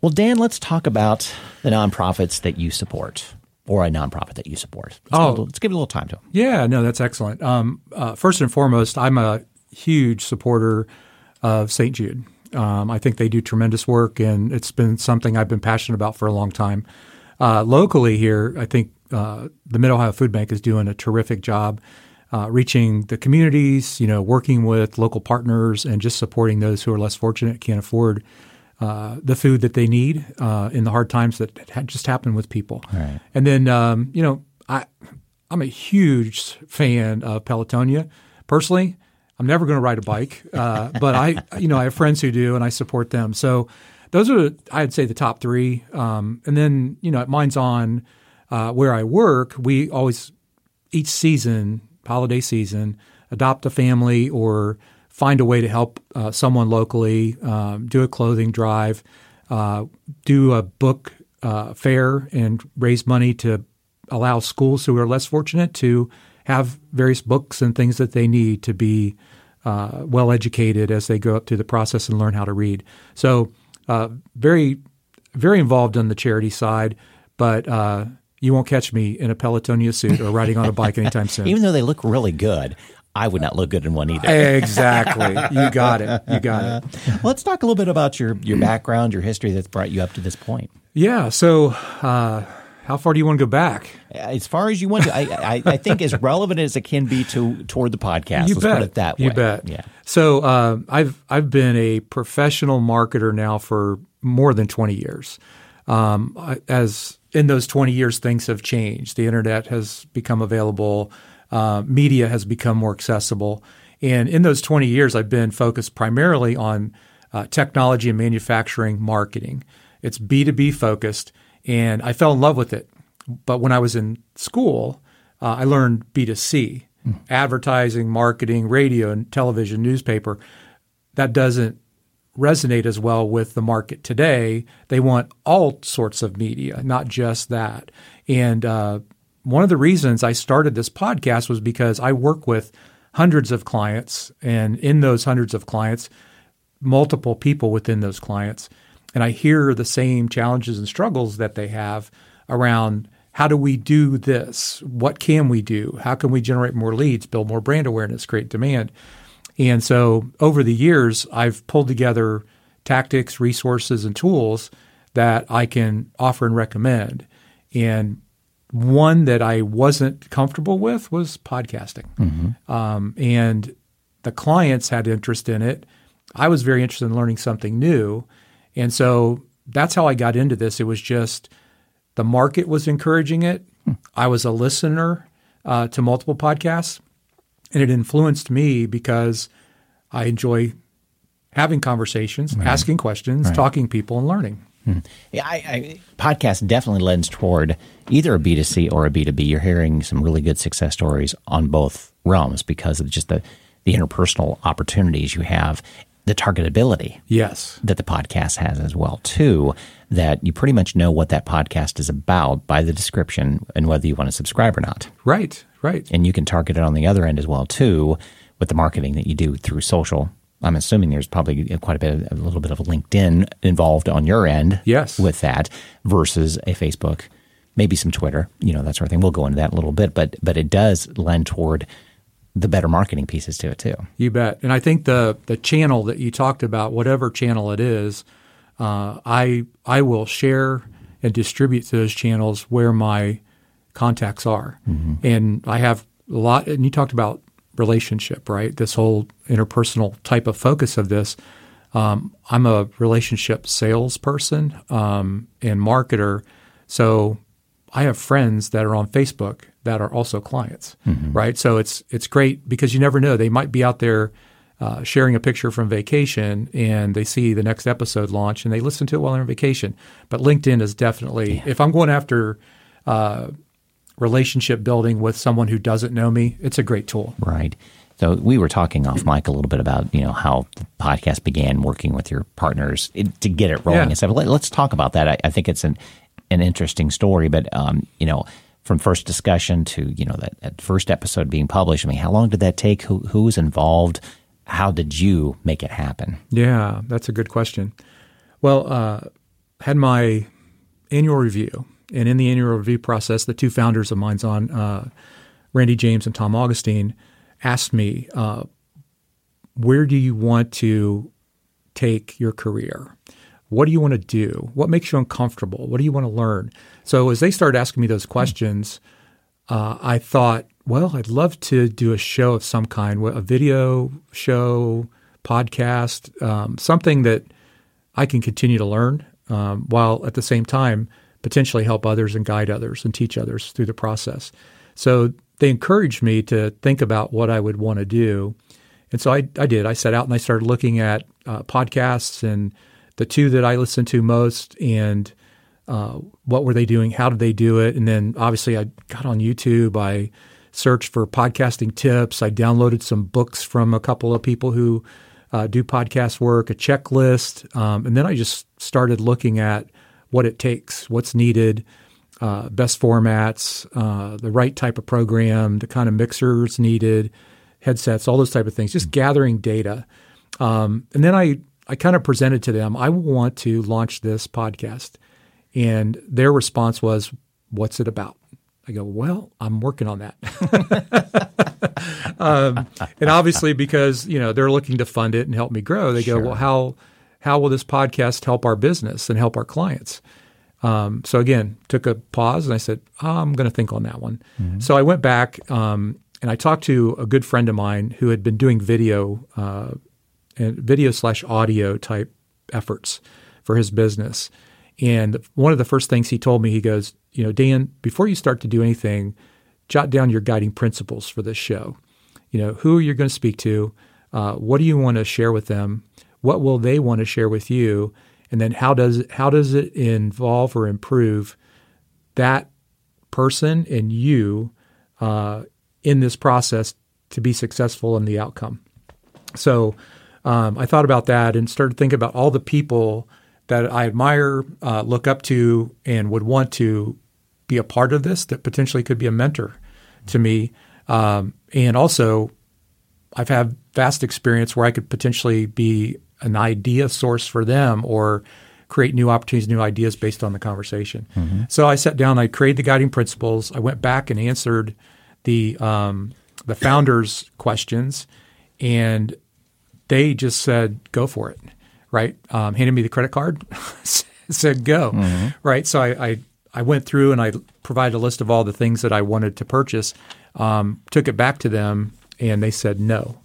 Well, Dan, let's talk about the nonprofits that you support or a nonprofit that you support. Let's, Oh. give, it, let's give a little time to them. Yeah, no, that's excellent. Um, uh, first and foremost, I'm a huge supporter of St. Jude. Um, I think they do tremendous work, and it's been something I've been passionate about for a long time. Uh, locally here, I think uh, the Mid Ohio Food Bank is doing a terrific job uh, reaching the communities, you know, working with local partners, and just supporting those who are less fortunate, can't afford uh, the food that they need uh, in the hard times that had just happened with people. Right. And then, um, you know, I I'm a huge fan of Pelotonia. Personally, I'm never going to ride a bike, uh, but I, you know, I have friends who do, and I support them. So those are, I'd say, the top three. Um, and then, you know, at Minds On, uh, where I work, we always each season, holiday season, adopt a family or find a way to help uh, someone locally, um, do a clothing drive, uh, do a book uh, fair, and raise money to allow schools who are less fortunate to have various books and things that they need to be uh, well educated as they go up through the process and learn how to read. So, uh, very, very involved on the charity side, but uh, you won't catch me in a Pelotonia suit or riding on a bike anytime soon. Even though they look really good, I would not look good in one either. exactly. You got it. You got it. Let's talk a little bit about your, your background, your history that's brought you up to this point. Yeah. So, uh, how far do you want to go back? As far as you want to, I, I, I think as relevant as it can be to toward the podcast. You Let's bet. put it that way. You bet. Yeah. So uh, I've I've been a professional marketer now for more than twenty years. Um, I- as in those twenty years, things have changed. The internet has become available. Uh, media has become more accessible. And in those twenty years, I've been focused primarily on uh, technology and manufacturing marketing. It's B two B focused, and I fell in love with it. But when I was in school, uh, I learned B two C advertising, marketing, radio and television, newspaper, that doesn't resonate as well with the market today. They want all sorts of media, not just that. And uh, one of the reasons I started this podcast was because I work with hundreds of clients, and in those hundreds of clients, multiple people within those clients. And I hear the same challenges and struggles that they have around how do we do this? What can we do? How can we generate more leads, build more brand awareness, create demand? And so over the years, I've pulled together tactics, resources, and tools that I can offer and recommend. And one that I wasn't comfortable with was podcasting. Um, and the clients had interest in it. I was very interested in learning something new. And so that's how I got into this. It was just the market was encouraging it. I was a listener uh, to multiple podcasts, and it influenced me because I enjoy having conversations, asking questions, talking to people, and learning. Hmm. Yeah, I, I, podcast definitely lends toward either a B2C or a B2B. You're hearing some really good success stories on both realms because of just the, the interpersonal opportunities you have, the targetability Yes. that the podcast has as well too that you pretty much know what that podcast is about by the description and whether you want to subscribe or not Right. Right. and you can target it on the other end as well too with the marketing that you do through social i'm assuming there's probably quite a bit a little bit of linkedin involved on your end Yes. with that versus a facebook maybe some twitter you know that sort of thing we'll go into that in a little bit but but it does lend toward the better marketing pieces to it too You bet. And I think the the channel that you talked about, whatever channel it is, uh, I I will share and distribute to those channels where my contacts are. And I have a lot. And you talked about relationship, right? This whole interpersonal type of focus of this. Um, I'm a relationship salesperson um, and marketer, so I have friends that are on Facebook that are also clients, right? So it's it's great because you never know they might be out there uh, sharing a picture from vacation and they see the next episode launch and they listen to it while they're on vacation. But LinkedIn is definitely if I'm going after uh, relationship building with someone who doesn't know me, it's a great tool. Right. So we were talking off mic a little bit about you know how the podcast began working with your partners to get it rolling Yeah. and stuff. Let, us talk about that. I, I think it's an an interesting story, but um, you know, from first discussion to you know that, that first episode being published. I mean, how long did that take? Who who was involved? How did you make it happen? Yeah, that's a good question. Well, uh, had my annual review, and in the annual review process, the two founders of Minds On, uh, Randy James and Tom Augustine, asked me, uh, "Where do you want to take your career? What do you want to do? What makes you uncomfortable? What do you want to learn?" So as they started asking me those questions, uh, I thought, well, I'd love to do a show of some kind, a video show, podcast, um, something that I can continue to learn um, while at the same time potentially help others and guide others and teach others through the process. So they encouraged me to think about what I would want to do. And so I, I did. I set out and I started looking at uh, podcasts and the two that I listened to most and uh, what were they doing? How did they do it? And then obviously I got on YouTube. I searched for podcasting tips. I downloaded some books from a couple of people who uh, do podcast work, a checklist. Um, and then I just started looking at what it takes, what's needed, uh, best formats, uh, the right type of program, the kind of mixers needed, headsets, all those type of things, just gathering data. Um, and then I, I kind of presented to them, I want to launch this podcast. And their response was, What's it about? I go, Well, I'm working on that. um, and obviously, because you know they're looking to fund it and help me grow, they sure. go, Well, how how will this podcast help our business and help our clients? Um, so again, took a pause and I said, oh, I'm going to think on that one. Mm-hmm. So I went back um, and I talked to a good friend of mine who had been doing video uh, and video slash audio type efforts for his business. And one of the first things he told me, he goes, you know, Dan, before you start to do anything, jot down your guiding principles for this show. You know, who are you're going to speak to, uh, what do you want to share with them, what will they want to share with you, and then how does how does it involve or improve that person and you uh, in this process to be successful in the outcome. So um, I thought about that and started thinking about all the people that I admire, uh, look up to, and would want to be a part of this that potentially could be a mentor to me. Um, and also, I've had vast experience where I could potentially be an idea source for them or create new opportunities, new ideas based on the conversation. Mm-hmm. So I sat down, I created the guiding principles. I went back and answered the um, the founders' questions, and they just said, "Go for it." right? Um, handed me the credit card, said go, mm-hmm. right? So I, I, I went through and I provided a list of all the things that I wanted to purchase, um, took it back to them, and they said no.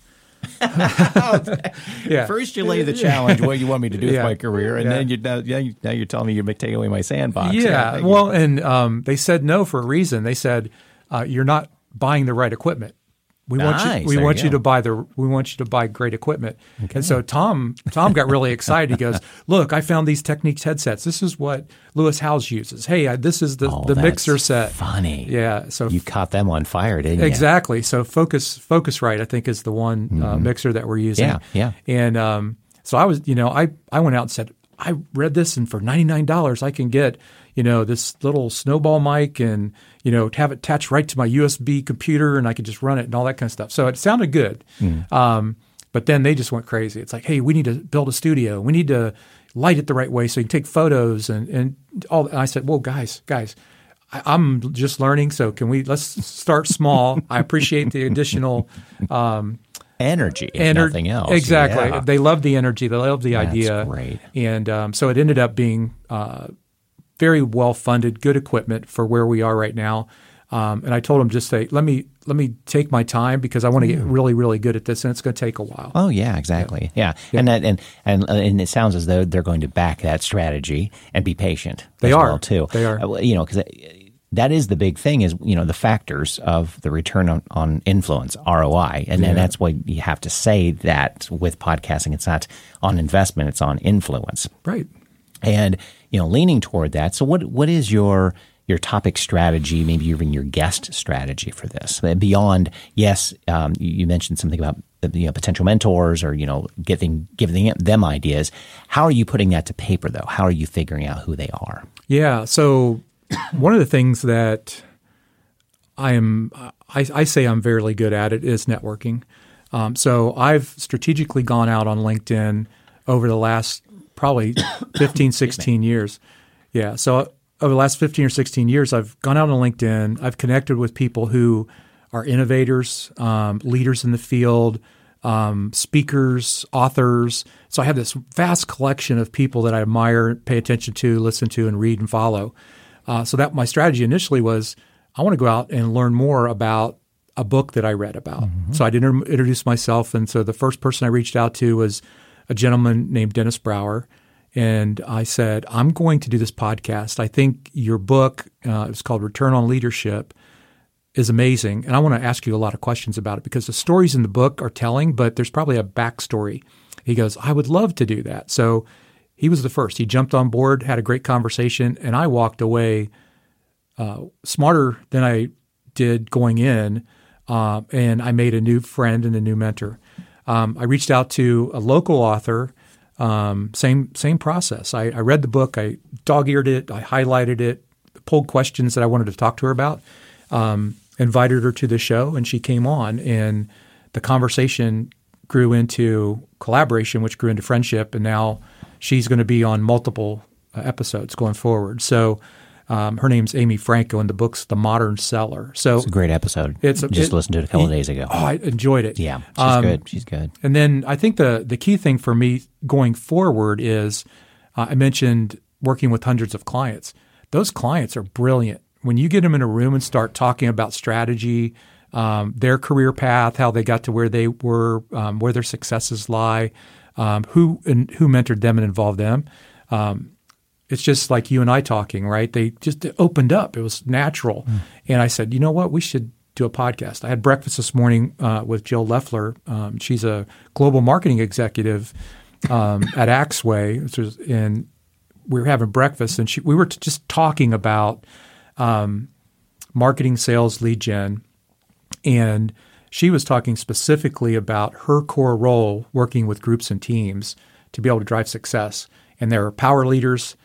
yeah. First, you lay the challenge what you want me to do yeah. with my career, and yeah. then you now, you, now you're telling me you're taking away my sandbox. Yeah, well, and um, they said no for a reason. They said uh, you're not buying the right equipment. We nice. want you. We there want you, you, to buy the. We want you to buy great equipment. Okay. And so Tom, Tom got really excited. He goes, "Look, I found these Techniques headsets. This is what Lewis Howes uses. Hey, I, this is the oh, the mixer set. Funny. Yeah. So you caught them on fire, didn't you? Exactly. So focus Focusrite, I think, is the one uh, mm-hmm. uh, mixer that we're using. Yeah. Yeah. And um, so I was, you know, I I went out and said, I read this, and for ninety nine dollars, I can get you know, this little snowball mic and, you know, have it attached right to my USB computer and I could just run it and all that kind of stuff. So it sounded good. Mm. Um, but then they just went crazy. It's like, hey, we need to build a studio. We need to light it the right way so you can take photos and, and all. And I said, well, guys, guys, I, am just learning. So can we, let's start small. I appreciate the additional, um, energy, Ener- nothing else. Exactly. Yeah. They love the energy. They love the That's idea. Great. And um, so it ended up being uh, very well funded, good equipment for where we are right now. Um, and I told him just say, let me let me take my time because I want to get really really good at this, and it's going to take a while. Oh yeah, exactly. Yeah, yeah. and that and and and it sounds as though they're going to back that strategy and be patient. They are well too. They are. Uh, you know, because that is the big thing is you know the factors of the return on, on influence ROI, and, yeah. and that's why you have to say that with podcasting, it's not on investment, it's on influence. Right and you know leaning toward that. So what what is your your topic strategy, maybe even your guest strategy for this? Beyond, yes, um, you mentioned something about you know, potential mentors or you know giving giving them ideas. How are you putting that to paper though? How are you figuring out who they are? Yeah. So one of the things that I am I, I say I'm fairly good at it is networking. Um, so I've strategically gone out on LinkedIn over the last probably 15, 16 years. Yeah. So over the last 15 or 16 years, I've gone out on LinkedIn. I've connected with people who are innovators, um, leaders in the field, um, speakers, authors. So I have this vast collection of people that I admire, pay attention to, listen to, and read and follow. Uh, so that my strategy initially was I want to go out and learn more about a book that I read about. Mm-hmm. So I did inter- introduce myself, and so the first person I reached out to was a gentleman named Dennis Brower, And I said, I'm going to do this podcast. I think your book, uh, it's called Return on Leadership, is amazing. And I want to ask you a lot of questions about it because the stories in the book are telling, but there's probably a backstory. He goes, I would love to do that. So he was the first. He jumped on board, had a great conversation, and I walked away uh, smarter than I did going in. Uh, and I made a new friend and a new mentor. Um, I reached out to a local author. Um, same same process. I, I, read the book. I dog eared it. I highlighted it. Pulled questions that I wanted to talk to her about. Um, invited her to the show, and she came on. And the conversation grew into collaboration, which grew into friendship. And now she's going to be on multiple uh, episodes going forward. So um, her name's Amy Franko, and the book's The Modern Seller. So it's a great episode. It's a, just it, listened to it a couple it, days ago. Oh, I enjoyed it. Yeah, she's um, good. She's good. And then I think the the key thing for me going forward is uh, I mentioned working with hundreds of clients. Those clients are brilliant. When you get them in a room and start talking about strategy, um, their career path, how they got to where they were, um, where their successes lie, um, who and who mentored them and involved them. Um, it's just like you and I talking, right? They just opened up. It was natural. Mm. And I said, you know what? We should do a podcast. I had breakfast this morning uh, with Jill Leffler. Um, she's a global marketing executive um, at Axway, and we were having breakfast, and she, we were just talking about um, marketing, sales, lead gen, and she was talking specifically about her core role working with groups and teams to be able to drive success. And there are power leaders,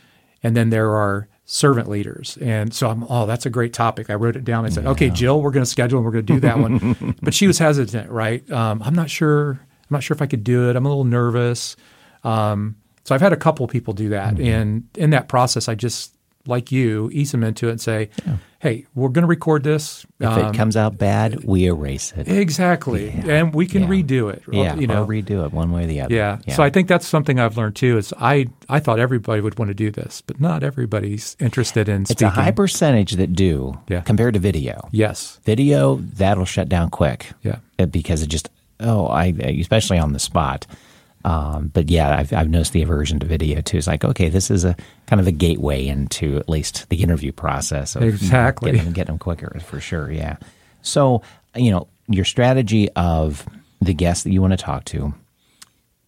and then there are servant leaders. And so I'm, oh, that's a great topic. I wrote it down. I said, yeah. okay, Jill, we're going to schedule and we're going to do that one. but she was hesitant, right? Um, I'm not sure. I'm not sure if I could do it. I'm a little nervous. Um, so I've had a couple people do that. Mm-hmm. And in that process, I just like you, ease them into it and say, yeah. hey, we're going to record this. If um, it comes out bad, we erase it. Exactly. Yeah. And we can yeah. redo it. Yeah, you know, redo it one way or the other. Yeah. So I think that's something I've learned too is I, I thought everybody would want to do this, but not everybody's interested in It's speaking. a high percentage that do compared to video. Yes. Video, that'll shut down quick. Yeah. Because it just, oh, I especially on the spot – um, but yeah, I've, I've noticed the aversion to video too. It's like, okay, this is a kind of a gateway into at least the interview process. Of, exactly. You know, getting, getting them quicker for sure. Yeah. So, you know, your strategy of the guests that you want to talk to,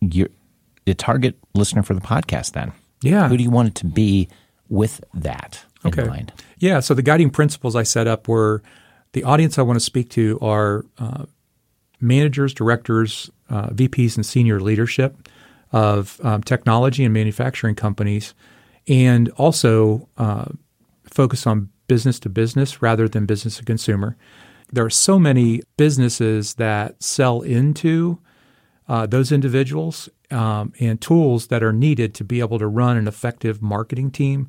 your the target listener for the podcast then. Yeah. Who do you want it to be with that okay. mind? Yeah. So the guiding principles I set up were the audience I want to speak to are uh, managers, directors, uh, VPs, and senior leadership of um, technology and manufacturing companies, and also uh, focus on business to business rather than business to consumer. There are so many businesses that sell into uh, those individuals um, and tools that are needed to be able to run an effective marketing team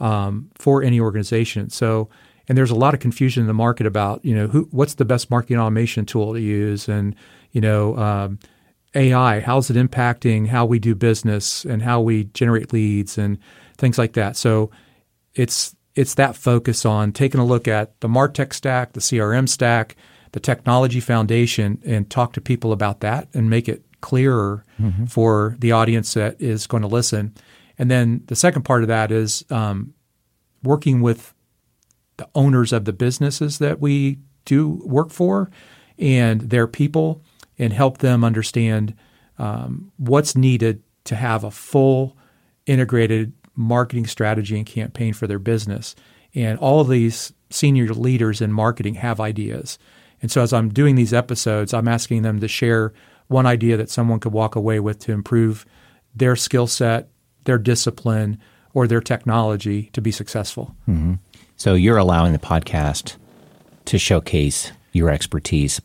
um, for any organization. So and there's a lot of confusion in the market about you know who, what's the best marketing automation tool to use, and you know um, AI, how's it impacting how we do business and how we generate leads and things like that. So it's it's that focus on taking a look at the Martech stack, the CRM stack, the technology foundation, and talk to people about that and make it clearer mm-hmm. for the audience that is going to listen. And then the second part of that is um, working with the owners of the businesses that we do work for and their people and help them understand um, what's needed to have a full integrated marketing strategy and campaign for their business. And all of these senior leaders in marketing have ideas. And so as I'm doing these episodes, I'm asking them to share one idea that someone could walk away with to improve their skill set, their discipline, or their technology to be successful. Mm-hmm. So you're allowing the podcast to showcase your expertise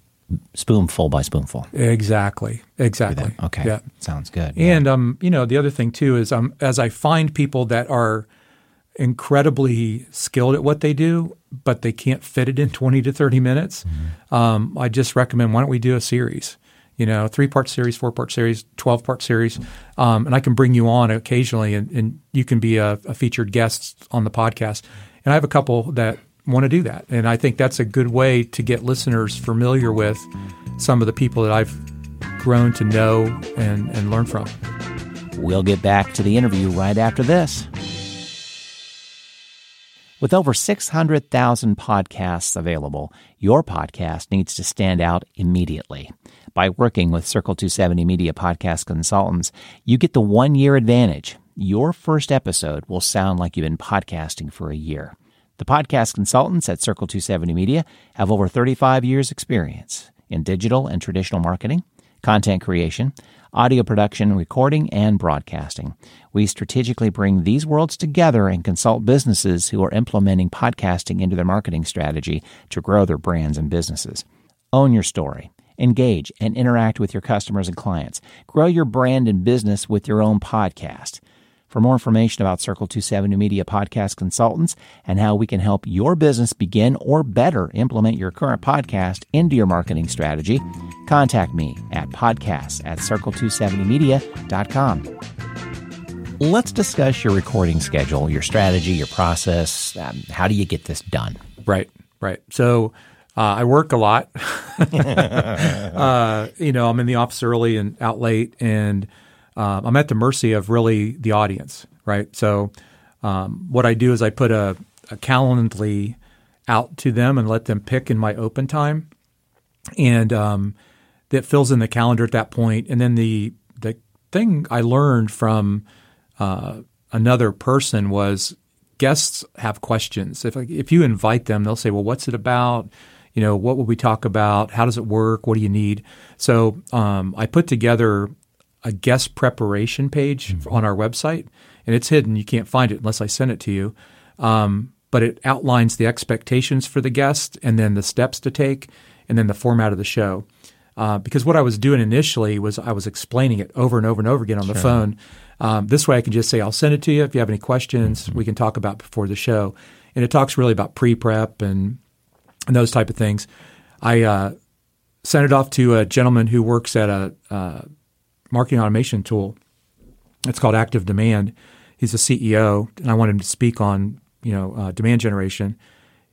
spoonful by spoonful. Exactly. Exactly. Okay. Yeah. Sounds good. And um, you know, the other thing too is um, as I find people that are incredibly skilled at what they do, but they can't fit it in twenty to thirty minutes, Mm-hmm. um, I just recommend why don't we do a series? You know, three part series, four part series, twelve part series, um, and I can bring you on occasionally, and, and you can be a, a featured guest on the podcast. And I have a couple that want to do that, and I think that's a good way to get listeners familiar with some of the people that I've grown to know and, and learn from. We'll get back to the interview right after this. With over 600,000 podcasts available, your podcast needs to stand out immediately. By working with Circle 270 Media Podcast Consultants, you get the one year advantage. Your first episode will sound like you've been podcasting for a year. The podcast consultants at Circle 270 Media have over 35 years' experience in digital and traditional marketing, content creation, audio production, recording, and broadcasting. We strategically bring these worlds together and consult businesses who are implementing podcasting into their marketing strategy to grow their brands and businesses. Own your story. Engage and interact with your customers and clients. Grow your brand and business with your own podcast. For more information about Circle 270 Media Podcast Consultants and how we can help your business begin or better implement your current podcast into your marketing strategy, contact me at podcasts at circle270media.com. Let's discuss your recording schedule, your strategy, your process. Um, how do you get this done? Right, right. So uh, I work a lot. uh, you know, I'm in the office early and out late, and uh, I'm at the mercy of really the audience, right? So um, what I do is I put a, a Calendly out to them and let them pick in my open time, and um, that fills in the calendar at that point. And then the the thing I learned from uh, another person was guests have questions. If if you invite them, they'll say, "Well, what's it about?" You know, what will we talk about? How does it work? What do you need? So um, I put together a guest preparation page mm-hmm. on our website, and it's hidden. You can't find it unless I send it to you. Um, but it outlines the expectations for the guest, and then the steps to take, and then the format of the show. Uh, because what I was doing initially was I was explaining it over and over and over again on sure. the phone. Um, this way, I can just say, "I'll send it to you. If you have any questions, mm-hmm. we can talk about before the show." And it talks really about pre-prep and and those type of things. I uh, sent it off to a gentleman who works at a uh, marketing automation tool. It's called Active Demand. He's a CEO, and I wanted him to speak on you know uh, demand generation.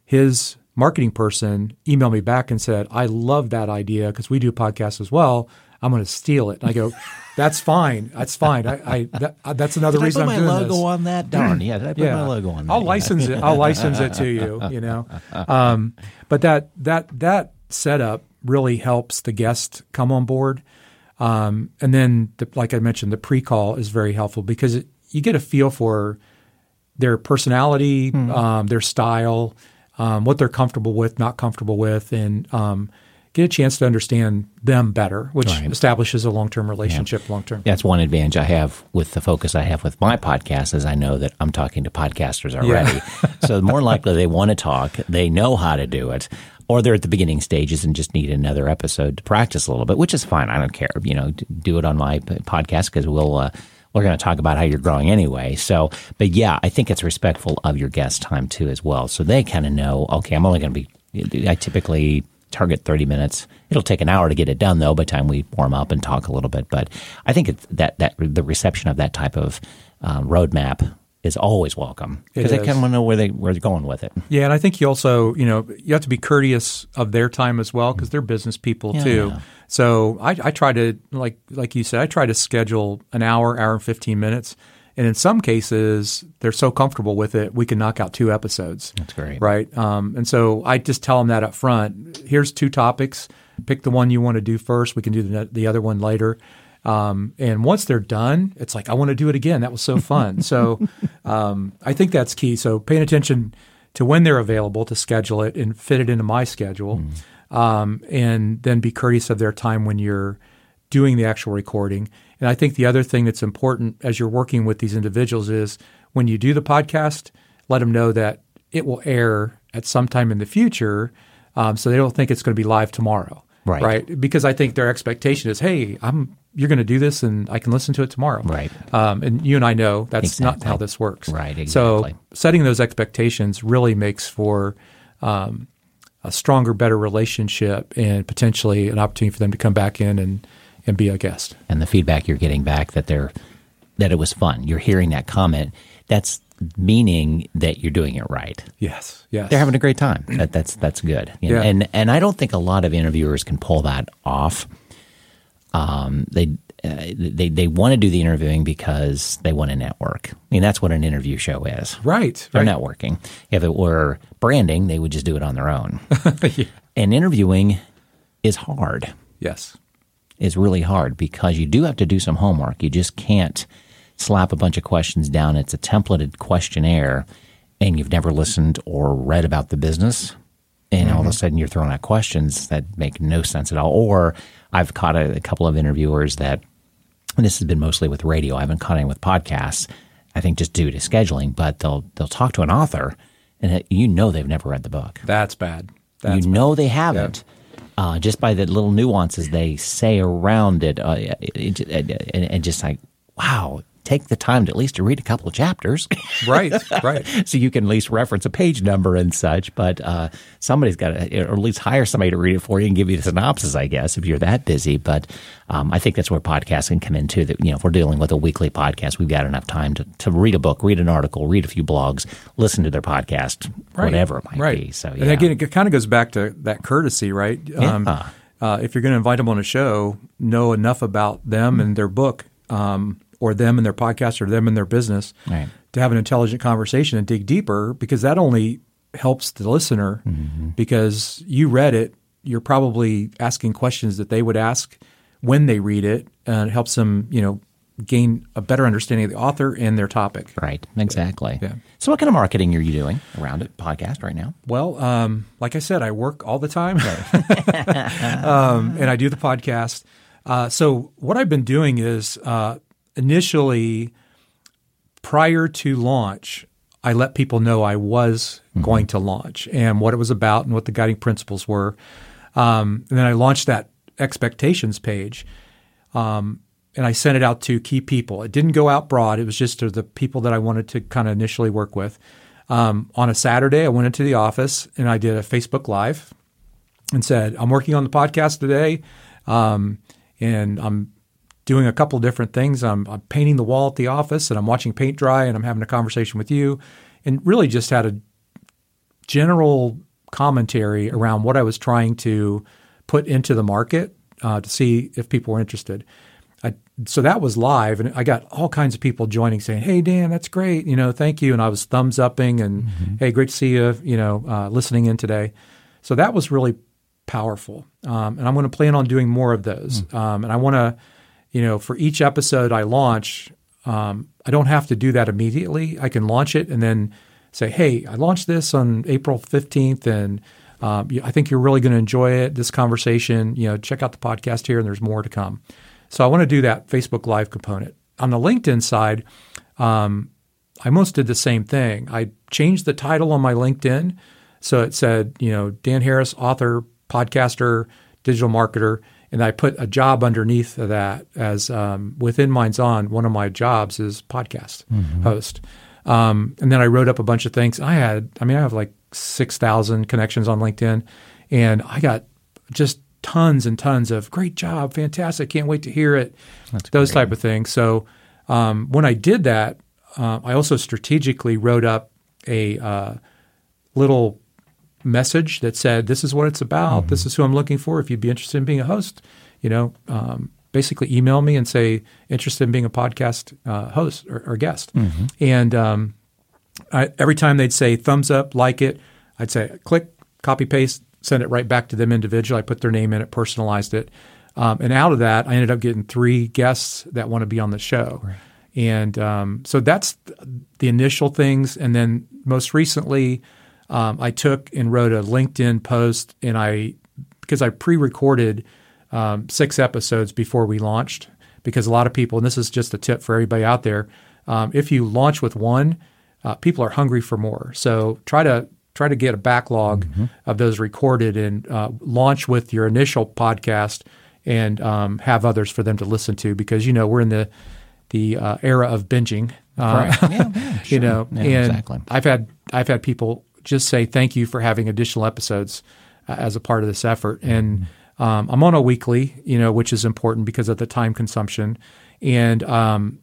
His marketing person emailed me back and said, "I love that idea because we do podcasts as well. I'm going to steal it." And I go, "That's fine. That's fine. I, I that, that's another did reason I put am my doing logo this. on that? Darn, yeah. Did I put yeah. my logo on that? I'll license it. I'll license it to you. You know, um, but that that that setup really helps the guest come on board. Um, and then, the, like I mentioned, the pre-call is very helpful because it, you get a feel for their personality, mm-hmm. um, their style, um, what they're comfortable with, not comfortable with, and um, get a chance to understand them better, which right. establishes a long-term relationship. Yeah. Long term. That's one advantage I have with the focus I have with my podcast, is I know that I'm talking to podcasters already. Yeah. so more likely they want to talk, they know how to do it, or they're at the beginning stages and just need another episode to practice a little bit, which is fine. I don't care. You know, do it on my podcast because we'll. Uh, we're going to talk about how you're growing anyway. So, but yeah, I think it's respectful of your guest time too as well. So they kind of know, okay, I'm only going to be, I typically target 30 minutes. It'll take an hour to get it done though by the time we warm up and talk a little bit. But I think that, that the reception of that type of uh, roadmap is always welcome because they kind of want to know where they where they're going with it. Yeah, and I think you also you know you have to be courteous of their time as well because they're business people yeah, too. So I, I try to like like you said, I try to schedule an hour, hour and fifteen minutes. And in some cases, they're so comfortable with it, we can knock out two episodes. That's great. Right. Um, and so I just tell them that up front. Here's two topics. Pick the one you want to do first. We can do the, the other one later. Um, and once they're done, it's like, I want to do it again. That was so fun. so um, I think that's key. So paying attention to when they're available to schedule it and fit it into my schedule. Mm. Um, and then be courteous of their time when you're doing the actual recording. And I think the other thing that's important as you're working with these individuals is when you do the podcast, let them know that it will air at some time in the future, um, so they don't think it's going to be live tomorrow. Right. Right. Because I think their expectation is, hey, I'm you're going to do this and I can listen to it tomorrow. Right. Um, and you and I know that's not how this works. Right, Exactly. So setting those expectations really makes for um, a stronger, better relationship and potentially an opportunity for them to come back in and, and be a guest. and the feedback you're getting back that they're that it was fun. You're hearing that comment. That's meaning that you're doing it right. Yes. Yes. They're having a great time. That, that's that's good. You know, Yeah. And and I don't think a lot of interviewers can pull that off. Um, they uh, they they want to do the interviewing because they want to network. I mean, that's what an interview show is. right. They're right. networking. If it were branding, they would just do it on their own. And interviewing is hard. Yes. Is really hard because you do have to do some homework. You just can't slap a bunch of questions down. It's a templated questionnaire, and you've never listened or read about the business. And all of a sudden, you're throwing out questions that make no sense at all. Or I've caught a, a couple of interviewers that, and this has been mostly with radio. I haven't caught any with podcasts. I think just due to scheduling, but they'll they'll talk to an author, and you know they've never read the book. That's bad. That's you know they haven't. Uh, just by the little nuances they say around it, uh, it, it- and, and just like, wow, take the time to at least to read a couple of chapters, right. Right. so you can at least reference a page number and such. But uh, somebody's got to, or at least hire somebody to read it for you and give you the synopsis, I guess, if you're that busy. But um, I think that's where podcasts can come in too. That you know, if we're dealing with a weekly podcast, we've got enough time to, to read a book, read an article, read a few blogs, listen to their podcast, Right. whatever it might right. be. So yeah. And again, it kind of goes back to that courtesy, right? Um, uh, if you're going to invite them on a show, know enough about them and their book, um, or them and their podcast, or them and their business, Right. to have an intelligent conversation and dig deeper, because that only helps the listener. Because you read it, you're probably asking questions that they would ask when they read it, and it helps them, you know, gain a better understanding of the author and their topic. Right, exactly. Yeah. So, what kind of marketing are you doing around it, podcast right now? Well, um, like I said, I work all the time, um, and I do the podcast. Uh, so what I've been doing is uh, initially, prior to launch, I let people know I was going to launch and what it was about and what the guiding principles were. Um, and then I launched that expectations page. Um, and I sent it out to key people. It didn't go out broad. It was just to the people that I wanted to kind of initially work with. Um, on a Saturday, I went into the office and I did a Facebook Live and said, I'm working on the podcast today. Um, and I'm doing a couple different things. I'm, I'm painting the wall at the office and I'm watching paint dry and I'm having a conversation with you. And really just had a general commentary around what I was trying to put into the market uh, to see if people were interested. I, so that was live, and I got all kinds of people joining, saying, "Hey, Dan, that's great. You know, thank you." And I was thumbs upping, and "Hey, great to see you." You know, uh, listening in today. So that was really powerful, um, and I'm going to plan on doing more of those. Um, and I want to, you know, for each episode I launch, um, I don't have to do that immediately. I can launch it and then say, "Hey, I launched this on April 15th, and um, I think you're really going to enjoy it. This conversation, you know, check out the podcast here, and there's more to come." So I want to do that Facebook Live component. On the LinkedIn side, um, I almost did the same thing. I changed the title on my LinkedIn, so it said, you know, Dan Harris, author, podcaster, digital marketer, and I put a job underneath of that as um, within Minds On. One of my jobs is podcast host, um, and then I wrote up a bunch of things. I had, I mean, I have like six thousand connections on LinkedIn, and I got just tons and tons of great job, fantastic, can't wait to hear it, those type of things. So um, when I did that, uh, I also strategically wrote up a uh, little message that said, "This is what it's about. This is who I'm looking for. If you'd be interested in being a host, you know, um, basically email me and say interested in being a podcast uh, host or, or guest." And um, I, every time they'd say thumbs up, like it, I'd say click, copy paste, send it right back to them individually. I put their name in it, personalized it, um, and out of that, I ended up getting three guests that want to be on the show. And um, so that's the initial things, and then most recently, um, I took and wrote a LinkedIn post, and I because I pre-recorded um, six episodes before we launched. Because a lot of people, and this is just a tip for everybody out there, um, if you launch with one, uh, people are hungry for more. So try to try to get a backlog Mm-hmm. of those recorded and uh, launch with your initial podcast and um, have others for them to listen to because you know we're in the the uh, era of binging. Uh, Right. Yeah, yeah, you know, Yeah, and exactly. I've had I've had people just say thank you for having additional episodes uh, as a part of this effort, and Mm-hmm. um, I'm on a weekly, you know, which is important because of the time consumption, and um,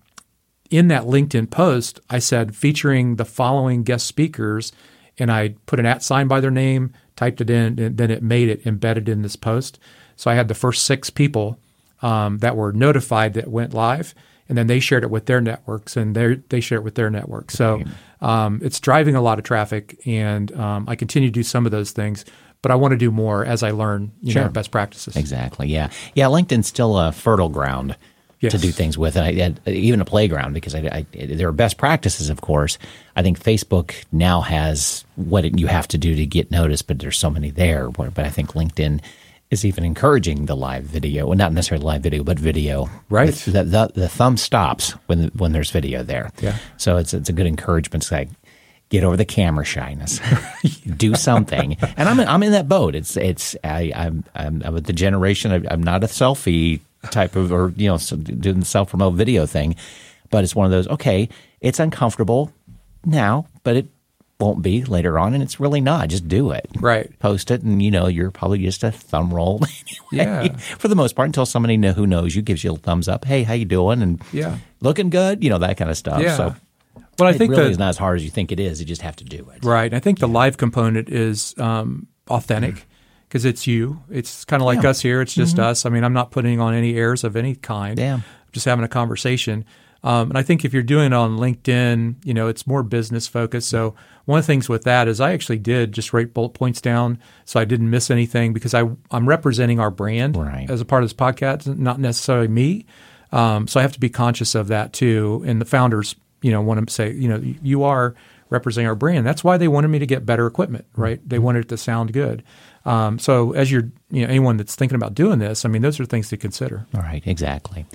in that LinkedIn post, I said featuring the following guest speakers, and I put an at sign by their name, typed it in, and then it made it embedded in this post. So I had the first six people um, that were notified that went live, and then they shared it with their networks, and they they shared it with their network. So um, it's driving a lot of traffic, and um, I continue to do some of those things, but I want to do more as I learn, you know, best practices. Exactly. Yeah. Yeah. LinkedIn's still a fertile ground Yes. to do things with, and I, I, even a playground because I, I, there are best practices, of course. I think Facebook now has what it, you have to do to get noticed, but there's so many there. But but I think LinkedIn is even encouraging the live video, well, not necessarily live video, but video. Right. The, the, the thumb stops when when there's video there. Yeah. So it's it's a good encouragement. It's like get over the camera shyness, do something. And I'm in, I'm in that boat. It's it's I I'm I'm, I'm the generation. I, I'm not a selfie type of or you know doing the self promote video thing, but it's one of those. Okay, it's uncomfortable now, but it won't be later on, and it's really not. Just do it. Right. Post it, and you know you're probably just a thumb roll anyway. Yeah. For the most part, until somebody know, who knows you gives you a thumbs up. Hey, how you doing? And Yeah. looking good. You know that kind of stuff. Yeah. So Well, I it think really that is not as hard as you think it is. You just have to do it. Right. I think the live component is um, authentic because it's you. It's kind of like. Yeah. Mm-hmm. us here. It's just us. I mean, I'm not putting on any airs of any kind. Yeah. I'm just having a conversation. Um, and I think if you're doing it on LinkedIn, you know, it's more business focused. So one of the things with that is I actually did just write bullet points down so I didn't miss anything because I, I'm representing our brand Right. as a part of this podcast, not necessarily me. Um, so I have to be conscious of that too. And the founders, you know, want to say, you know, you are representing our brand. That's why they wanted me to get better equipment, right? They wanted it to sound good. Um, so as you're, you know, anyone that's thinking about doing this, I mean, those are things to consider. All right, exactly.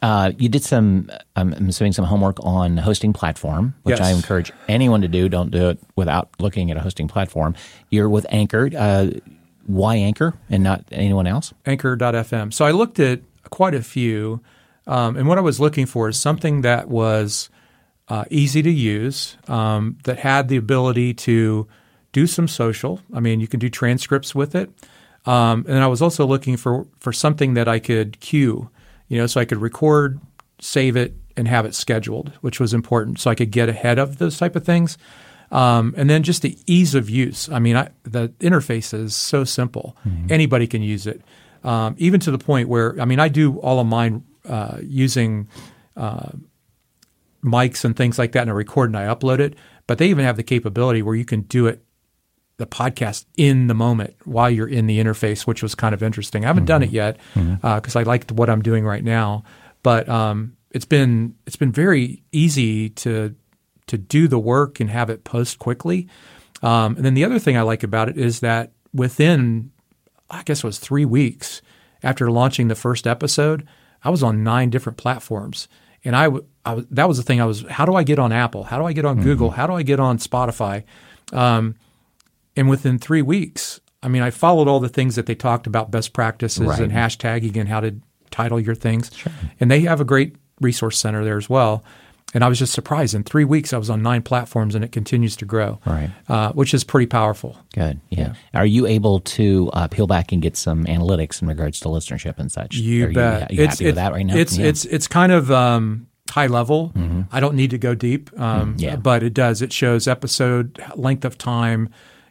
Uh, you did some, um, I'm assuming, some homework on hosting platform, which Yes. I encourage anyone to do. Don't do it without looking at a hosting platform. You're with Anchor. Uh, why Anchor and not anyone else? Anchor.fm. So I looked at quite a few, um, and what I was looking for is something that was uh, easy to use, um, that had the ability to do some social. I mean, you can do transcripts with it. Um, and I was also looking for, for something that I could queue, you know, so I could record, save it, and have it scheduled, which was important. So I could get ahead of those type of things. Um, and then just the ease of use. I mean, I, the interface is so simple. Anybody can use it, um, even to the point where, I mean, I do all of mine uh, using uh, mics and things like that, and I record and I upload it. But they even have the capability where you can do it, the podcast in the moment while you're in the interface, which was kind of interesting. I haven't done it yet because I liked what I'm doing right now, but um, it's been it's been very easy to to do the work and have it post quickly. Um, and then the other thing I like about it is that within, I guess it was three weeks after launching the first episode, I was on nine different platforms. And I, w- I was, that was the thing I was, how do I get on Apple? How do I get on Google? How do I get on Spotify? Um, and within three weeks, I mean, I followed all the things that they talked about best practices Right. and hashtagging and how to title your things. And they have a great resource center there as well. And I was just surprised. In three weeks, I was on nine platforms, and it continues to grow, Right. uh, which is pretty powerful. Good. Yeah. Are you able to uh, peel back and get some analytics in regards to listenership and such? You Are bet. You, you happy with that right now? It's Yeah. Mm-hmm. it's it's kind of um, high level. I don't need to go deep, um, Mm, yeah. but it does. It shows episode length of time,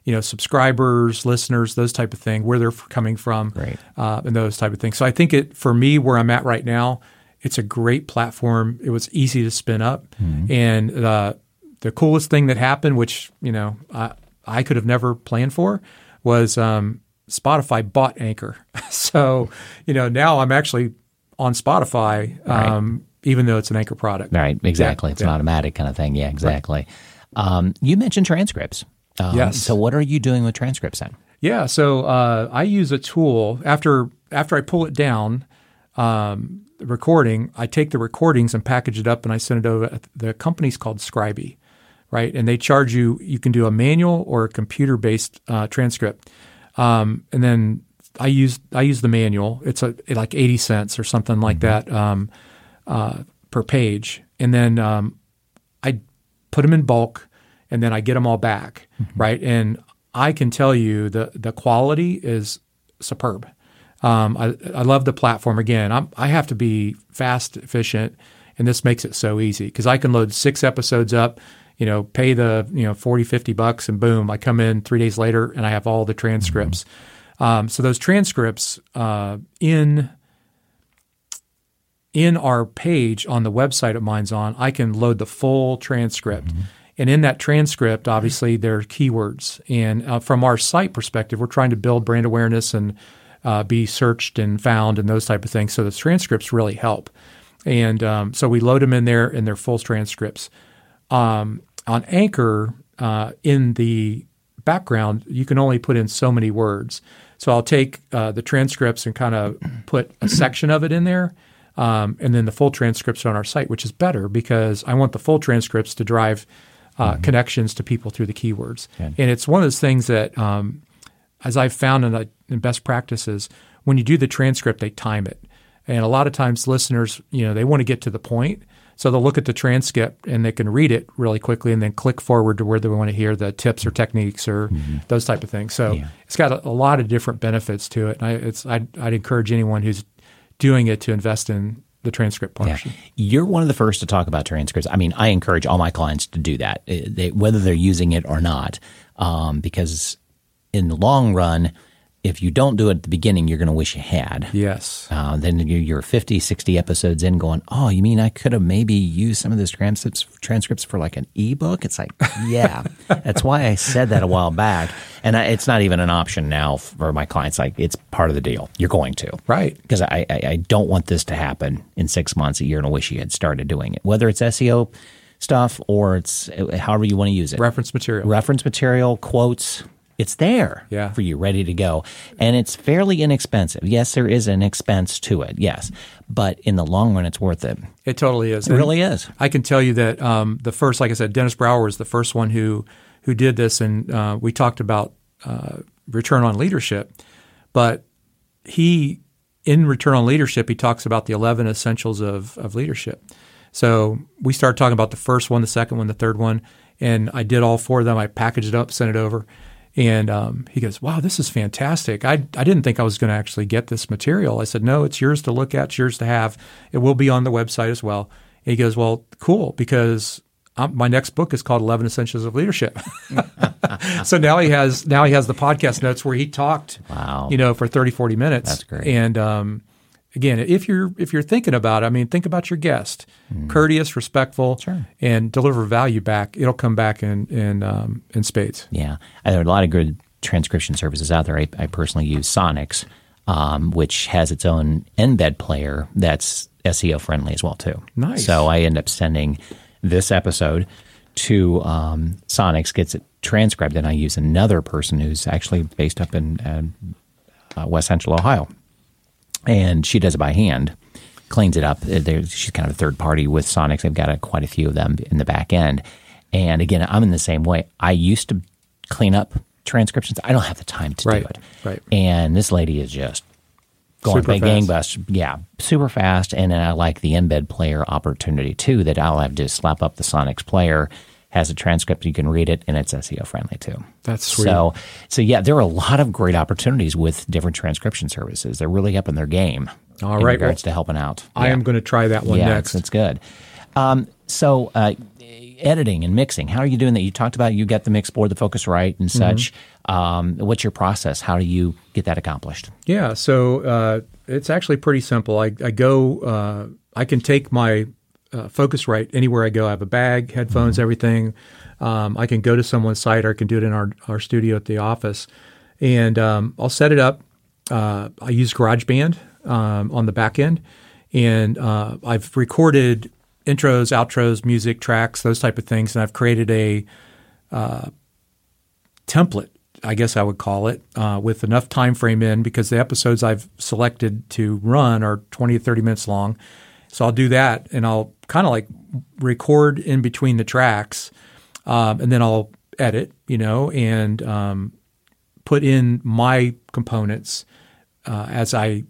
you know, subscribers, listeners, those type of thing, where they're coming from, Great. uh, and those type of things. So I think it for me where I'm at right now, it's a great platform. It was easy to spin up, Mm-hmm. and uh, the coolest thing that happened, which you know I I could have never planned for, was um, Spotify bought Anchor. so you know now I'm actually on Spotify, um, even though it's an Anchor product. Right, exactly. it's yeah. an automatic kind of thing. Yeah, exactly. Um, you mentioned transcripts. Um, Yes. So, what are you doing with transcripts then? Yeah, so uh, I use a tool after after I pull it down, um, the recording. I take the recordings and package it up, and I send it over. The company's called Scribie, right? And they charge you. You can do a manual or a computer based uh, transcript, um, and then I use I use the manual. It's a like eighty cents or something like that um, uh, per page, and then um, I put them in bulk, and then I get them all back, right? And I can tell you the the quality is superb. Um, I, I love the platform. Again, I'm, I have to be fast, efficient, and this makes it so easy because I can load six episodes up, you know, pay the you know 40, 50 bucks, and boom, I come in three days later and I have all the transcripts. Um, so those transcripts uh, in in our page on the website at Minds On, I can load the full transcript. And in that transcript, obviously, there are keywords. And uh, from our site perspective, we're trying to build brand awareness and uh, be searched and found and those type of things. So the transcripts really help. And um, so we load them in there in their full transcripts. Um, on Anchor, uh, in the background, you can only put in so many words. So I'll take uh, the transcripts and kind of put a section of it in there. Um, and then the full transcripts on our site, which is better because I want the full transcripts to drive uh, connections to people through the keywords. Good. And it's one of those things that, um, as I've found in, the, in best practices, when you do the transcript, they time it. And a lot of times, listeners, you know, they want to get to the point, so they'll look at the transcript and they can read it really quickly, and then click forward to where they want to hear the tips or techniques or those type of things. So Yeah. it's got a, a lot of different benefits to it. And I, it's I'd, I'd encourage anyone who's doing it to invest in the transcript Yeah. portion. You're one of the first to talk about transcripts. I mean, I encourage all my clients to do that, uh, they, whether they're using it or not, um, because in the long run, if you don't do it at the beginning, you're going to wish you had. Yes. Uh, then you- you're 50, 60 episodes in going, oh, you mean I could have maybe used some of those transcripts, transcripts for like an ebook? It's like, yeah. That's why I said that a while back. And I, it's not even an option now for my clients. Like, it's part of the deal. You're going to. Right. Because I, I, I don't want this to happen in six months, a year, and I wish you had started doing it, whether it's SEO stuff or it's however you want to use it. Reference material. Reference material, quotes, it's there Yeah. for you, ready to go. And it's fairly inexpensive. Yes, there is an expense to it, yes. But in the long run, it's worth it. It totally is. It really is. I can tell you that um, the first, like I said, Dennis Brower was the first one who who did this, and uh, we talked about uh, return on leadership. But he, in return on leadership, he talks about the eleven essentials of of leadership. So we started talking about the first one, the second one, the third one, and I did all four of them. I packaged it up, sent it over. And um, he goes, "Wow, this is fantastic! I, I didn't think I was going to actually get this material." I said, "No, it's yours to look at, it's yours to have. It will be on the website as well." And he goes, "Well, cool, because um, my next book is called Eleven Essentials of Leadership." so now he has now he has the podcast notes where he talked, Wow. you know, for 30, 40 minutes. That's great. And um, again, if you're if you're thinking about it, I mean, think about your guest, courteous, respectful, Mm. Sure. and deliver value back. It'll come back in in um, in spades. Yeah, there are a lot of good transcription services out there. I, I personally use Sonix, um, which has its own embed player that's SEO friendly as well too. Nice. So I end up sending this episode to um, Sonix, gets it transcribed, and I use another person who's actually based up in uh, uh, West Central Ohio, and she does it by hand, cleans it up. Uh, there- She's kind of a third party with Sonix. They've got a, quite a few of them in the back end. And again, I'm in the same way. I used to clean up transcriptions. I don't have the time to Right, do it. right. And this lady is just going Super fast. gangbusters. Yeah, super fast. And then I like the embed player opportunity too. That I'll have to slap up the Sonix player. Has a transcript, you can read it, and it's SEO friendly too. That's sweet. So, so yeah, there are a lot of great opportunities with different transcription services. They're really up in their game. All in right, regards well, to helping out. I Yeah. am going to try that one yeah, next. It's good. Um, so, uh, editing and mixing. How are you doing that? You talked about you got the mix board, the Focusrite, and Mm-hmm. such. Um, what's your process? How do you get that accomplished? Yeah, so uh, it's actually pretty simple. I, I go, uh, I can take my uh, Focusrite anywhere I go. I have a bag, headphones, everything. Um, I can go to someone's site or I can do it in our, our studio at the office. And um, I'll set it up. Uh, I use GarageBand um, on the back end. And uh, I've recorded intros, outros, music, tracks, those type of things. And I've created a template, I guess I would call it, uh, with enough time frame in because the episodes I've selected to run are 20 to 30 minutes long. So I'll do that and I'll kind of like record in between the tracks um, and then I'll edit, you know, and um, put in my components uh, as I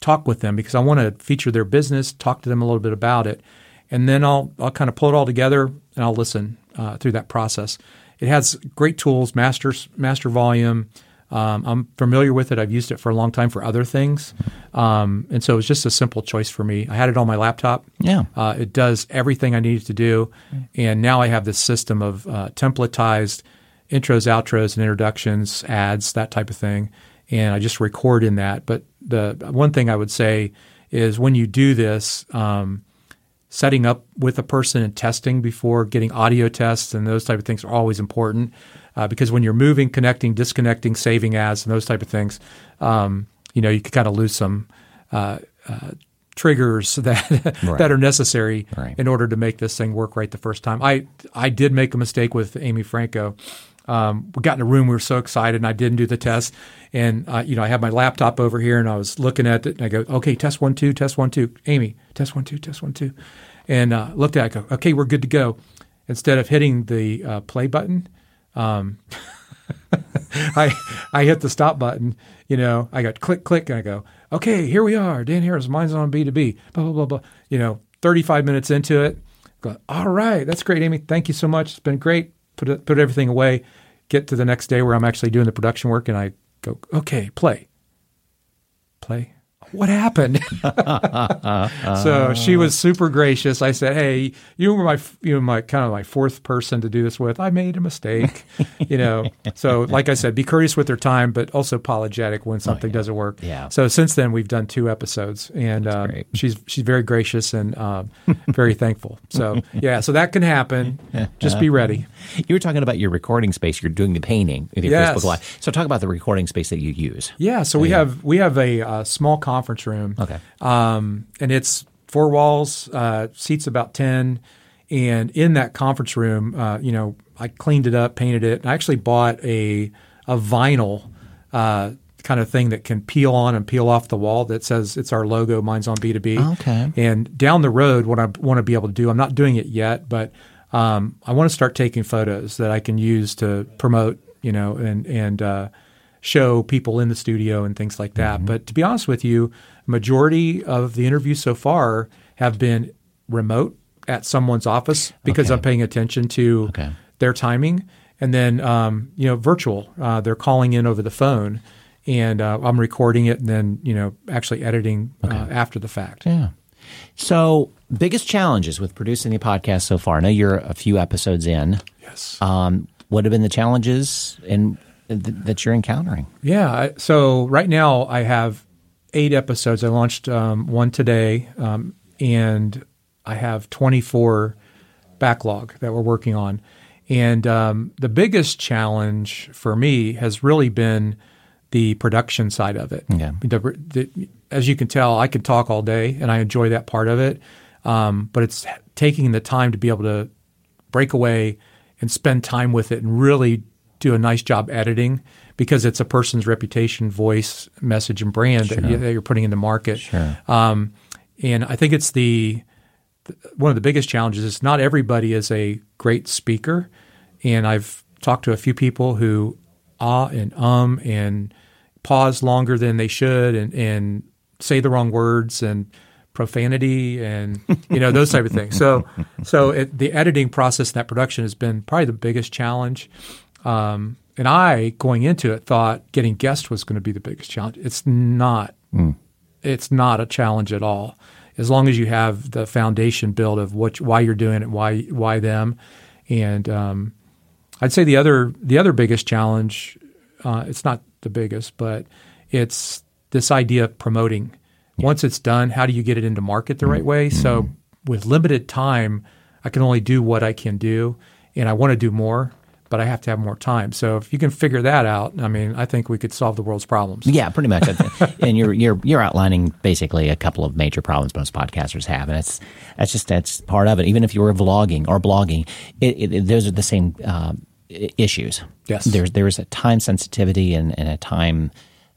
talk with them because I want to feature their business, talk to them a little bit about it, and then I'll I'll kind of pull it all together and I'll listen uh, through that process. It has great tools, master master volume. Um, I'm familiar with it. I've used it for a long time for other things, um, and so it was just a simple choice for me. I had it on my laptop. Yeah, uh, it does everything I needed to do, and now I have this system of uh, templatized intros, outros, and introductions, ads, that type of thing, and I just record in that. But the one thing I would say is when you do this. Um, setting up with a person and testing before getting audio tests and those type of things are always important uh, because when you're moving, connecting, disconnecting, saving ads, and those type of things, um, you know, you can kind of lose some uh, uh, triggers that right. that are necessary right. in order to make this thing work right the first time. I I did make a mistake with Amy Franko. Um, we got in a room. We were so excited, and I didn't do the test. And uh, you know, I had my laptop over here, and I was looking at it, and I go, "Okay, test one, two, test one, two. Amy, test one, two, test one, two. And uh, looked at it, I go, "Okay, we're good to go." Instead of hitting the uh, play button, um, I I hit the stop button. You know, I got click click, and I go, "Okay, here we are. Dan Harris, Minds On B two B." Blah blah blah blah. You know, thirty five minutes into it, go, "All right, that's great, Amy. Thank you so much. It's been great." Put put everything away. Get to the next day where I'm actually doing the production work, and I go, "Okay, play, play." What happened? so she was super gracious. I said, "Hey, you were my you were my kind of my fourth person to do this with. I made a mistake, you know." So, like I said, be courteous with their time, but also apologetic when something oh, yeah. doesn't work. Yeah. So since then, we've done two episodes, and uh, she's she's very gracious and uh, very thankful. So yeah, so that can happen. Just be ready. You were talking about your recording space. You're doing the painting with your yes. Facebook Live. So talk about the recording space that you use. Yeah. So we have we have a, a small conference room. Okay. Um, and it's four walls, uh, seats about 10. And in that conference room, uh, you know, I cleaned it up, painted it. I actually bought a, a vinyl uh, kind of thing that can peel on and peel off the wall that says it's our logo, Minds On B2B. Okay. And down the road, what I want to be able to do, I'm not doing it yet, but um, I want to start taking photos that I can use to promote, you know, and, and, uh, show people in the studio and things like that. Mm-hmm. But to be honest with you, majority of the interviews so far have been remote at someone's office because okay. I'm paying attention to okay. their timing, and then um, you know virtual. Uh, they're calling in over the phone, and uh, I'm recording it and then you know actually editing okay. uh, after the fact. Yeah. So, biggest challenges with producing the podcast so far? I know you're a few episodes in. Yes. Um, what have been the challenges and that you're encountering? Yeah. So right now I have eight episodes. I launched um, one today, um, and I have 24 backlog that we're working on. And um, the biggest challenge for me has really been the production side of it. Okay. The, the, as you can tell, I can talk all day, and I enjoy that part of it. Um, but it's taking the time to be able to break away and spend time with it and really do a nice job editing because it's a person's reputation, voice, message, and brand sure. that, you, are putting in the market. Sure. Um, and I think it's the one of the biggest challenges is not everybody is a great speaker. And I've talked to a few people who ah and um and pause longer than they should and, and say the wrong words and profanity and you know those type of things. So so it, the editing process in that production has been probably the biggest challenge. Um, and I, going into it, thought getting guests was going to be the biggest challenge. It's not. Mm. It's not a challenge at all. As long as you have the foundation built of what, why you're doing it, why why them, and um, I'd say the other the other biggest challenge. Uh, it's not the biggest, but it's this idea of promoting. Yeah. Once it's done, how do you get it into market the mm. right way? So with limited time, I can only do what I can do, and I want to do more but I have to have more time. So if you can figure that out, I mean, I think we could solve the world's problems. Yeah, pretty much. and you're you're you're outlining basically a couple of major problems most podcasters have, and that's that's just that's part of it. Even if you were vlogging or blogging, it, it, those are the same uh, issues. Yes, there's there is a time sensitivity and, and a time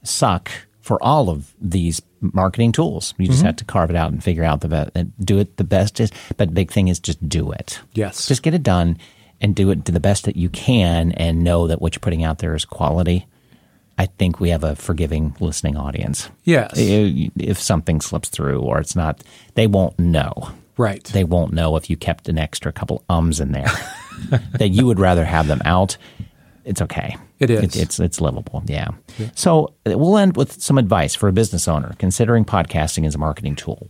suck for all of these marketing tools. You just mm-hmm. have to carve it out and figure out the best, do it the best is. But the big thing is just do it. Yes, just get it done and do it to the best that you can and know that what you're putting out there is quality, I think we have a forgiving listening audience. Yes. If something slips through or it's not, they won't know. Right. They won't know if you kept an extra couple ums in there. that you would rather have them out. It's okay. It is. It, it's it's livable. Yeah. yeah. So we'll end with some advice for a business owner considering podcasting as a marketing tool.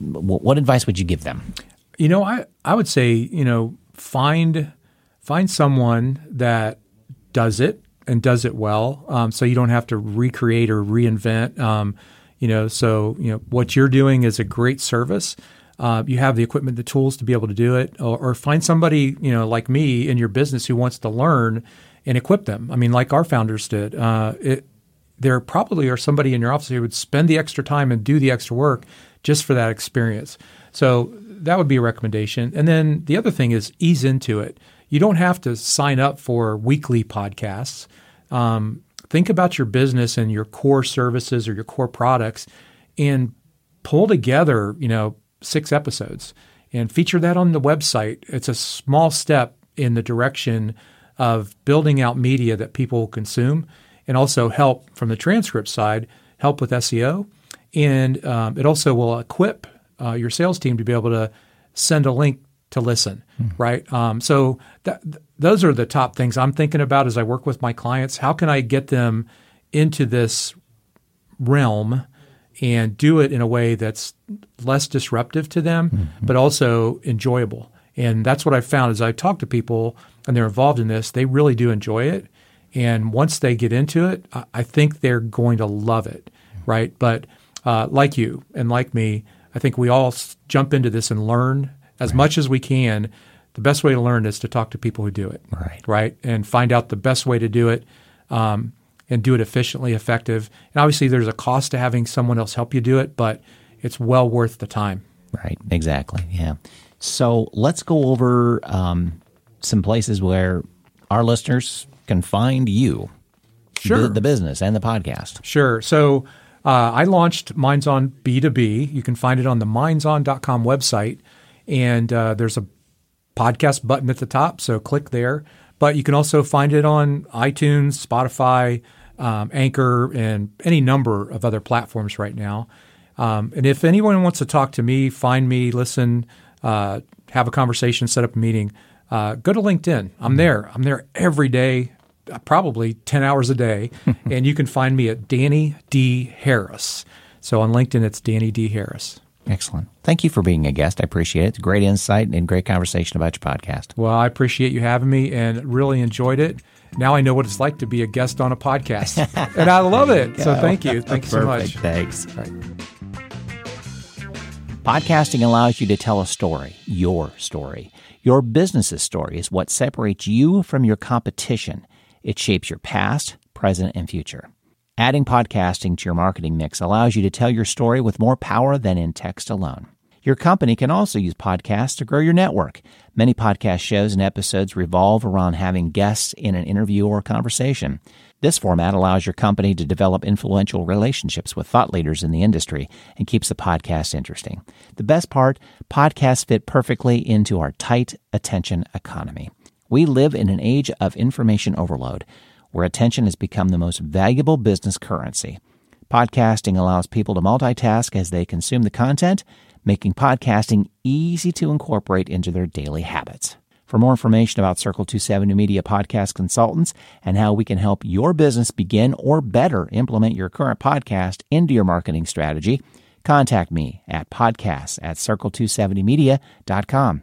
What advice would you give them? You know, I I would say you know find find someone that does it and does it well, um, so you don't have to recreate or reinvent. Um, you know, so you know what you're doing is a great service. Uh, you have the equipment, the tools to be able to do it, or, or, find somebody you know like me in your business who wants to learn and equip them. I mean, like our founders did. Uh, it, there probably are somebody in your office who would spend the extra time and do the extra work just for that experience. So that would be a recommendation. And then the other thing is ease into it. You don't have to sign up for weekly podcasts. Um, think about your business and your core services or your core products and pull together, you know, six episodes and feature that on the website. It's a small step in the direction of building out media that people consume and also help from the transcript side, help with SEO. And um, it also will equip uh, your sales team to be able to send a link to listen, mm. right? Um, so that, th- those are the top things I'm thinking about as I work with my clients. How can I get them into this realm and do it in a way that's less disruptive to them, mm-hmm. but also enjoyable? And that's what I've found as I talk to people and they're involved in this, they really do enjoy it. And once they get into it, I think they're going to love it, right? But uh, like you and like me, I think we all jump into this and learn as right. much as we can. The best way to learn is to talk to people who do it, right? Right, and find out the best way to do it, um, and do it efficiently, effective. And obviously, there's a cost to having someone else help you do it, but it's well worth the time. Right. Exactly. Yeah. So let's go over um, some places where our listeners can find you, sure. the, the business and the podcast. Sure. So uh, I launched Minds On B2B. You can find it on the mindson.com website. And uh, there's a podcast button at the top. So click there. But you can also find it on iTunes, Spotify, um, Anchor, and any number of other platforms right now. Um, and if anyone wants to talk to me, find me, listen, uh, have a conversation, set up a meeting, uh, go to LinkedIn. I'm there. I'm there every day, probably 10 hours a day. and you can find me at Danny D. Harris. So on LinkedIn, it's Danny D. Harris. Excellent. Thank you for being a guest. I appreciate it. It's great insight and great conversation about your podcast. Well, I appreciate you having me and really enjoyed it. Now I know what it's like to be a guest on a podcast, and I love it. So thank you. Thank you so much. Thanks. Right. Podcasting allows you to tell a story, your story. Your business's story is what separates you from your competition. It shapes your past, present, and future. Adding podcasting to your marketing mix allows you to tell your story with more power than in text alone. Your company can also use podcasts to grow your network. Many podcast shows and episodes revolve around having guests in an interview or conversation. This format allows your company to develop influential relationships with thought leaders in the industry and keeps the podcast interesting. The best part, podcasts fit perfectly into our tight attention economy. We live in an age of information overload where attention has become the most valuable business currency. Podcasting allows people to multitask as they consume the content making podcasting easy to incorporate into their daily habits. For more information about Circle 270 Media Podcast Consultants and how we can help your business begin or better implement your current podcast into your marketing strategy, contact me at podcasts at circle270media.com.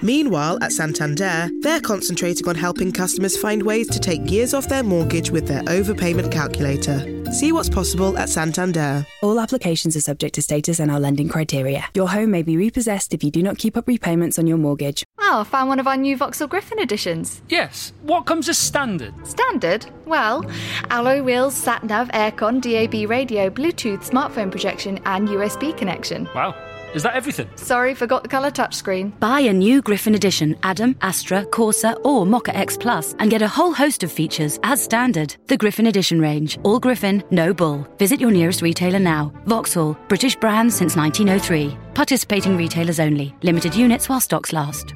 Meanwhile, at Santander, they're concentrating on helping customers find ways to take years off their mortgage with their overpayment calculator. See what's possible at Santander. All applications are subject to status and our lending criteria. Your home may be repossessed if you do not keep up repayments on your mortgage. Oh, I found one of our new Vauxhall Griffin editions. Yes. What comes as standard? Standard? Well, alloy wheels, sat nav, aircon, DAB radio, Bluetooth, smartphone projection, and USB connection. Wow. Is that everything? Sorry, forgot the colour touchscreen. Buy a new Griffin edition, Adam, Astra, Corsa, or Mokka X Plus, and get a whole host of features as standard. The Griffin Edition range. All Griffin, no bull. Visit your nearest retailer now. Vauxhall, British brand since 1903. Participating retailers only. Limited units while stocks last.